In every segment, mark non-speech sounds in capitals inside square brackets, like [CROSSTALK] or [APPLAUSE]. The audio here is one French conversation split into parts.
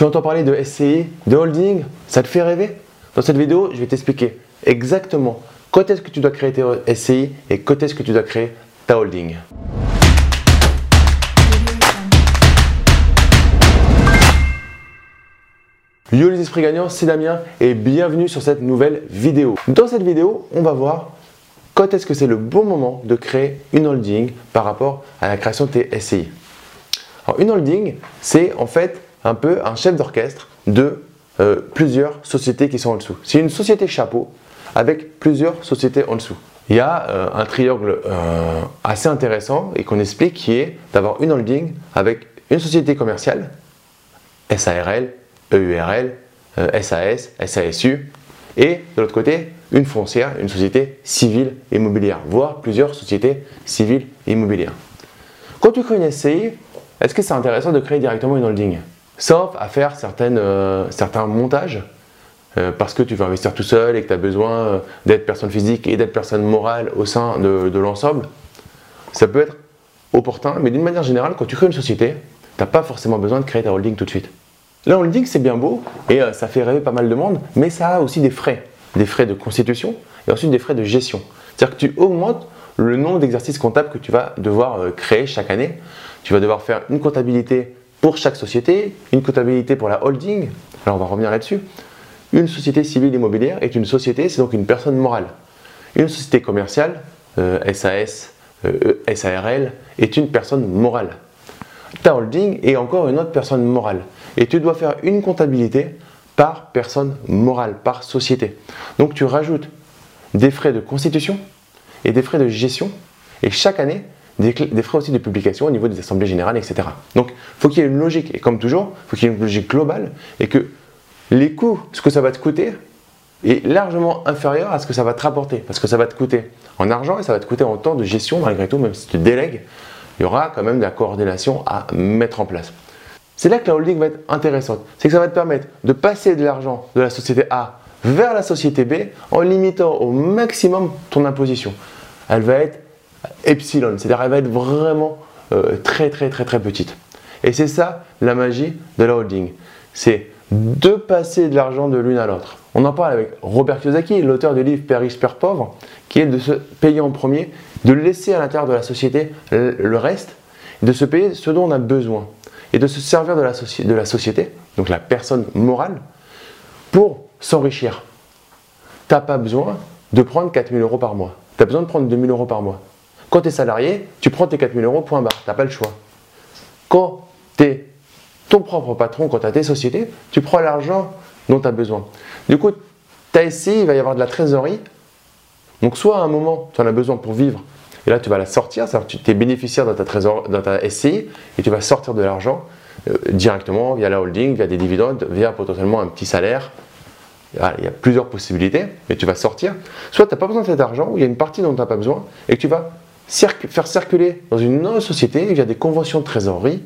Tu entends parler de SCI, de holding? Ça te fait rêver? Dans cette vidéo, je vais t'expliquer exactement quand est-ce que tu dois créer tes SCI et quand est-ce que tu dois créer ta holding. Yo les esprits gagnants, c'est Damien et bienvenue sur cette nouvelle vidéo. Dans cette vidéo, on va voir quand est-ce que c'est le bon moment de créer une holding par rapport à la création de tes SCI. Alors, une holding, c'est en fait un peu un chef d'orchestre de euh, plusieurs sociétés qui sont en dessous. C'est une société chapeau avec plusieurs sociétés en dessous. Il y a euh, un triangle euh, assez intéressant et qu'on explique qui est d'avoir une holding avec une société commerciale, SARL, EURL, SAS, SASU, et de l'autre côté, une foncière, une société civile immobilière, voire plusieurs sociétés civiles immobilières. Quand tu crées une SCI, est-ce que c'est intéressant de créer directement une holding? Sauf à faire euh, certains montages, euh, parce que tu veux investir tout seul et que tu as besoin euh, d'être personne physique et d'être personne morale au sein de, l'ensemble. Ça peut être opportun, mais d'une manière générale, quand tu crées une société, tu n'as pas forcément besoin de créer ta holding tout de suite. La holding, c'est bien beau et ça fait rêver pas mal de monde, mais ça a aussi des frais. Des frais de constitution et ensuite des frais de gestion. C'est-à-dire que tu augmentes le nombre d'exercices comptables que tu vas devoir créer chaque année. Tu vas devoir faire une comptabilité pour chaque société, une comptabilité pour la holding. Alors on va revenir là-dessus. Une société civile immobilière est une société, c'est donc une personne morale. Une société commerciale, SAS, euh, SARL, euh, est une personne morale. Ta holding est encore une autre personne morale. Et tu dois faire une comptabilité par personne morale, par société. Donc tu rajoutes des frais de constitution et des frais de gestion. Et chaque année, des, frais aussi de publication au niveau des assemblées générales, etc. Donc, faut qu'il y ait une logique, et comme toujours, faut qu'il y ait une logique globale, et que les coûts, ce que ça va te coûter, est largement inférieur à ce que ça va te rapporter, parce que ça va te coûter en argent et ça va te coûter en temps de gestion, malgré tout, même si tu délègues, il y aura quand même de la coordination à mettre en place. C'est là que la holding va être intéressante, c'est que ça va te permettre de passer de l'argent de la société A vers la société B en limitant au maximum ton imposition. Elle va être epsilon, c'est-à-dire elle va être vraiment euh, très très très très petite. Et c'est ça la magie de la holding, c'est de passer de l'argent de l'une à l'autre. On en parle avec Robert Kiyosaki, l'auteur du livre Père riche, Père pauvre, qui est de se payer en premier, de laisser à l'intérieur de la société le reste, de se payer ce dont on a besoin, et de se servir de la, société, donc la personne morale, pour s'enrichir. Tu n'as pas besoin de prendre 4000 euros par mois. Tu as besoin de prendre 2000 euros par mois. Quand tu es salarié, tu prends tes 4000 euros, point barre, tu n'as pas le choix. Quand tu es ton propre patron, quand tu as tes sociétés, tu prends l'argent dont tu as besoin. Du coup, as essayé, il va y avoir de la trésorerie. Donc, soit à un moment, tu en as besoin pour vivre, et là, tu vas la sortir, c'est-à-dire que tu es bénéficiaire dans ta, trésor, dans ta SCI, et tu vas sortir de l'argent euh, directement via la holding, via des dividendes, via potentiellement un petit salaire. Il y a plusieurs possibilités, mais tu vas sortir. Soit tu n'as pas besoin de cet argent, ou il y a une partie dont tu n'as pas besoin, et que tu vas faire circuler dans une autre société via des conventions de trésorerie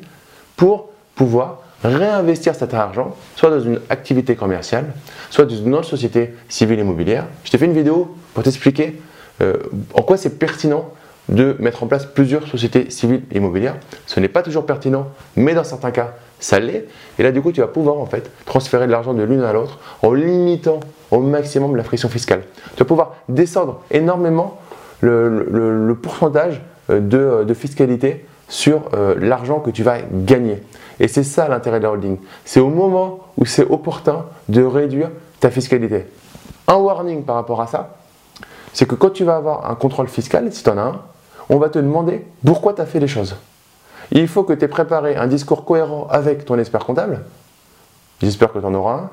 pour pouvoir réinvestir cet argent, soit dans une activité commerciale, soit dans une autre société civile immobilière. Je t'ai fait une vidéo pour t'expliquer euh, en quoi c'est pertinent de mettre en place plusieurs sociétés civiles immobilières. Ce n'est pas toujours pertinent, mais dans certains cas, ça l'est. Et là, du coup, tu vas pouvoir en fait transférer de l'argent de l'une à l'autre en limitant au maximum la friction fiscale. Tu vas pouvoir descendre énormément le, pourcentage euh, euh, de, fiscalité sur euh, l'argent que tu vas gagner. Et c'est ça l'intérêt de la holding. C'est au moment où c'est opportun de réduire ta fiscalité. Un warning par rapport à ça, c'est que quand tu vas avoir un contrôle fiscal, si tu en as un, on va te demander pourquoi tu as fait les choses. Il faut que tu aies préparé un discours cohérent avec ton expert comptable. J'espère que tu en auras un.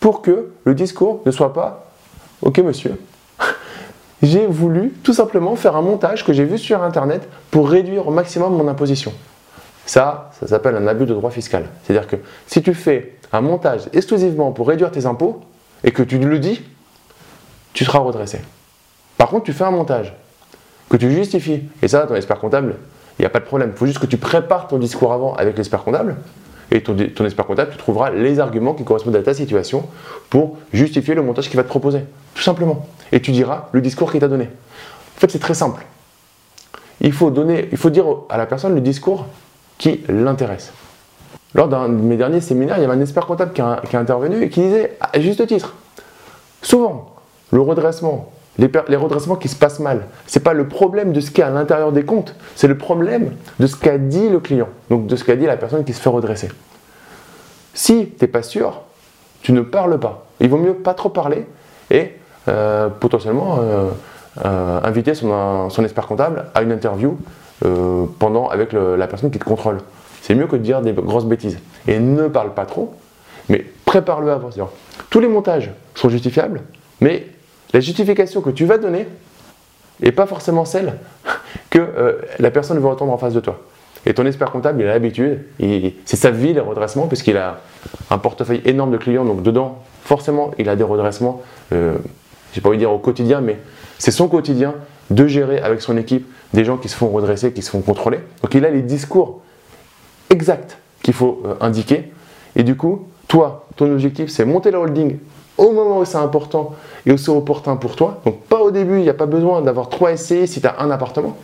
Pour que le discours ne soit pas Ok, monsieur, j'ai voulu tout simplement faire un montage que j'ai vu sur Internet pour réduire au maximum mon imposition. Ça, ça s'appelle un abus de droit fiscal. C'est-à-dire que si tu fais un montage exclusivement pour réduire tes impôts et que tu le dis, tu seras redressé. Par contre, tu fais un montage que tu justifies, et ça, ton expert comptable, il n'y a pas de problème. Il faut juste que tu prépares ton discours avant avec l'expert comptable, et ton, ton expert comptable, tu trouveras les arguments qui correspondent à ta situation pour justifier le montage qu'il va te proposer. Tout simplement et tu diras le discours qu'il t'a donné. En fait, c'est très simple. Il faut, donner, il faut dire à la personne le discours qui l'intéresse. Lors d'un de mes derniers séminaires, il y avait un expert comptable qui a, qui intervenu et qui disait, à juste titre, souvent, le redressement, les, redressements qui se passent mal, ce n'est pas le problème de ce qui est à l'intérieur des comptes, c'est le problème de ce qu'a dit le client, donc de ce qu'a dit la personne qui se fait redresser. Si tu n'es pas sûr, tu ne parles pas. Il vaut mieux pas trop parler et potentiellement euh, euh, inviter son, expert comptable à une interview pendant avec la personne qui te contrôle. C'est mieux que de dire des grosses bêtises. Et ne parle pas trop, mais prépare-le avant. Tous les montages sont justifiables, mais la justification que tu vas donner n'est pas forcément celle [LAUGHS] que la personne veut entendre en face de toi. Et ton expert comptable, il a l'habitude, c'est sa vie les redressements, puisqu'il a un portefeuille énorme de clients, donc dedans, forcément, il a des redressements, euh, j'ai pas envie de dire au quotidien, mais c'est son quotidien de gérer avec son équipe des gens qui se font redresser, qui se font contrôler. Donc il a les discours exacts qu'il faut euh, indiquer. Et du coup, toi, ton objectif, c'est monter la holding au moment où c'est important et aussi opportun pour toi. Donc pas au début, il n'y a pas besoin d'avoir trois SCI si tu as un appartement.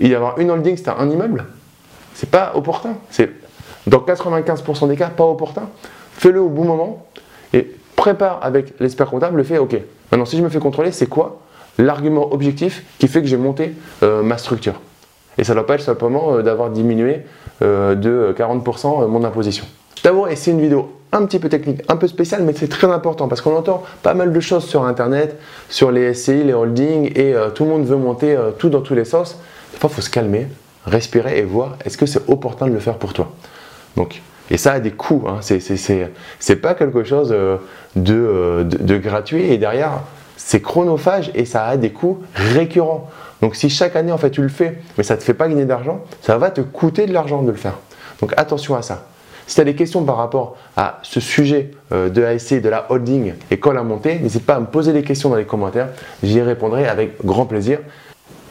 Il y avoir une holding si tu as un immeuble. C'est pas opportun. C'est dans 95% des cas pas opportun. Fais-le au bon moment prépare avec l'expert comptable le fait ok, maintenant si je me fais contrôler, c'est quoi l'argument objectif qui fait que j'ai monté euh, ma structure? Et ça ne doit pas être simplement euh, d'avoir diminué euh, de 40% mon imposition. D'abord, et c'est une vidéo un petit peu technique, un peu spéciale, mais c'est très important parce qu'on entend pas mal de choses sur Internet, sur les SCI, les holdings, et tout le monde veut monter tout dans tous les sens. Des il faut se calmer, respirer et voir est-ce que c'est opportun de le faire pour toi? Donc, et ça a des coûts, hein. c'est pas quelque chose euh, euh, de, de, gratuit et derrière c'est chronophage et ça a des coûts récurrents. Donc si chaque année en fait tu le fais mais ça ne te fait pas gagner d'argent, ça va te coûter de l'argent de le faire. Donc attention à ça. Si tu as des questions par rapport à ce sujet euh, de ASC, de la holding et quand la monter, n'hésite pas à me poser des questions dans les commentaires. J'y répondrai avec grand plaisir.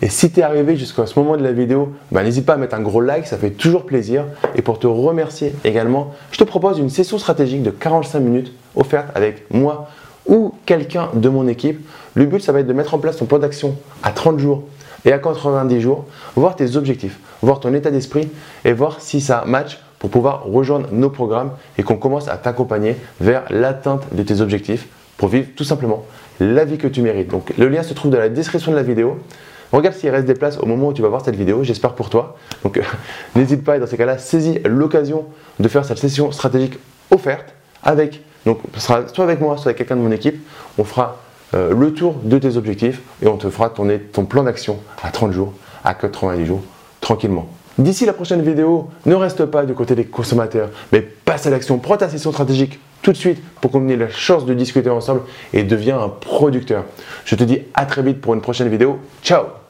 Et si tu es arrivé jusqu'à ce moment de la vidéo, bah, n'hésite pas à mettre un gros like, ça fait toujours plaisir. Et pour te remercier également, je te propose une session stratégique de 45 minutes offerte avec moi ou quelqu'un de mon équipe. Le but, ça va être de mettre en place ton plan d'action à 30 jours et à 90 jours, voir tes objectifs, voir ton état d'esprit et voir si ça match pour pouvoir rejoindre nos programmes et qu'on commence à t'accompagner vers l'atteinte de tes objectifs pour vivre tout simplement la vie que tu mérites. Donc le lien se trouve dans la description de la vidéo. Regarde s'il reste des places au moment où tu vas voir cette vidéo, j'espère pour toi. Donc [LAUGHS] n'hésite pas, et dans ces cas-là, saisis l'occasion de faire cette session stratégique offerte avec, donc ce sera soit avec moi, soit avec quelqu'un de mon équipe. On fera euh, le tour de tes objectifs et on te fera tourner ton plan d'action à 30 jours, à 90 jours, tranquillement. D'ici la prochaine vidéo, ne reste pas du côté des consommateurs, mais passe à l'action, prends ta session stratégique tout de suite pour qu'on ait la chance de discuter ensemble et deviens un producteur. Je te dis à très vite pour une prochaine vidéo. Ciao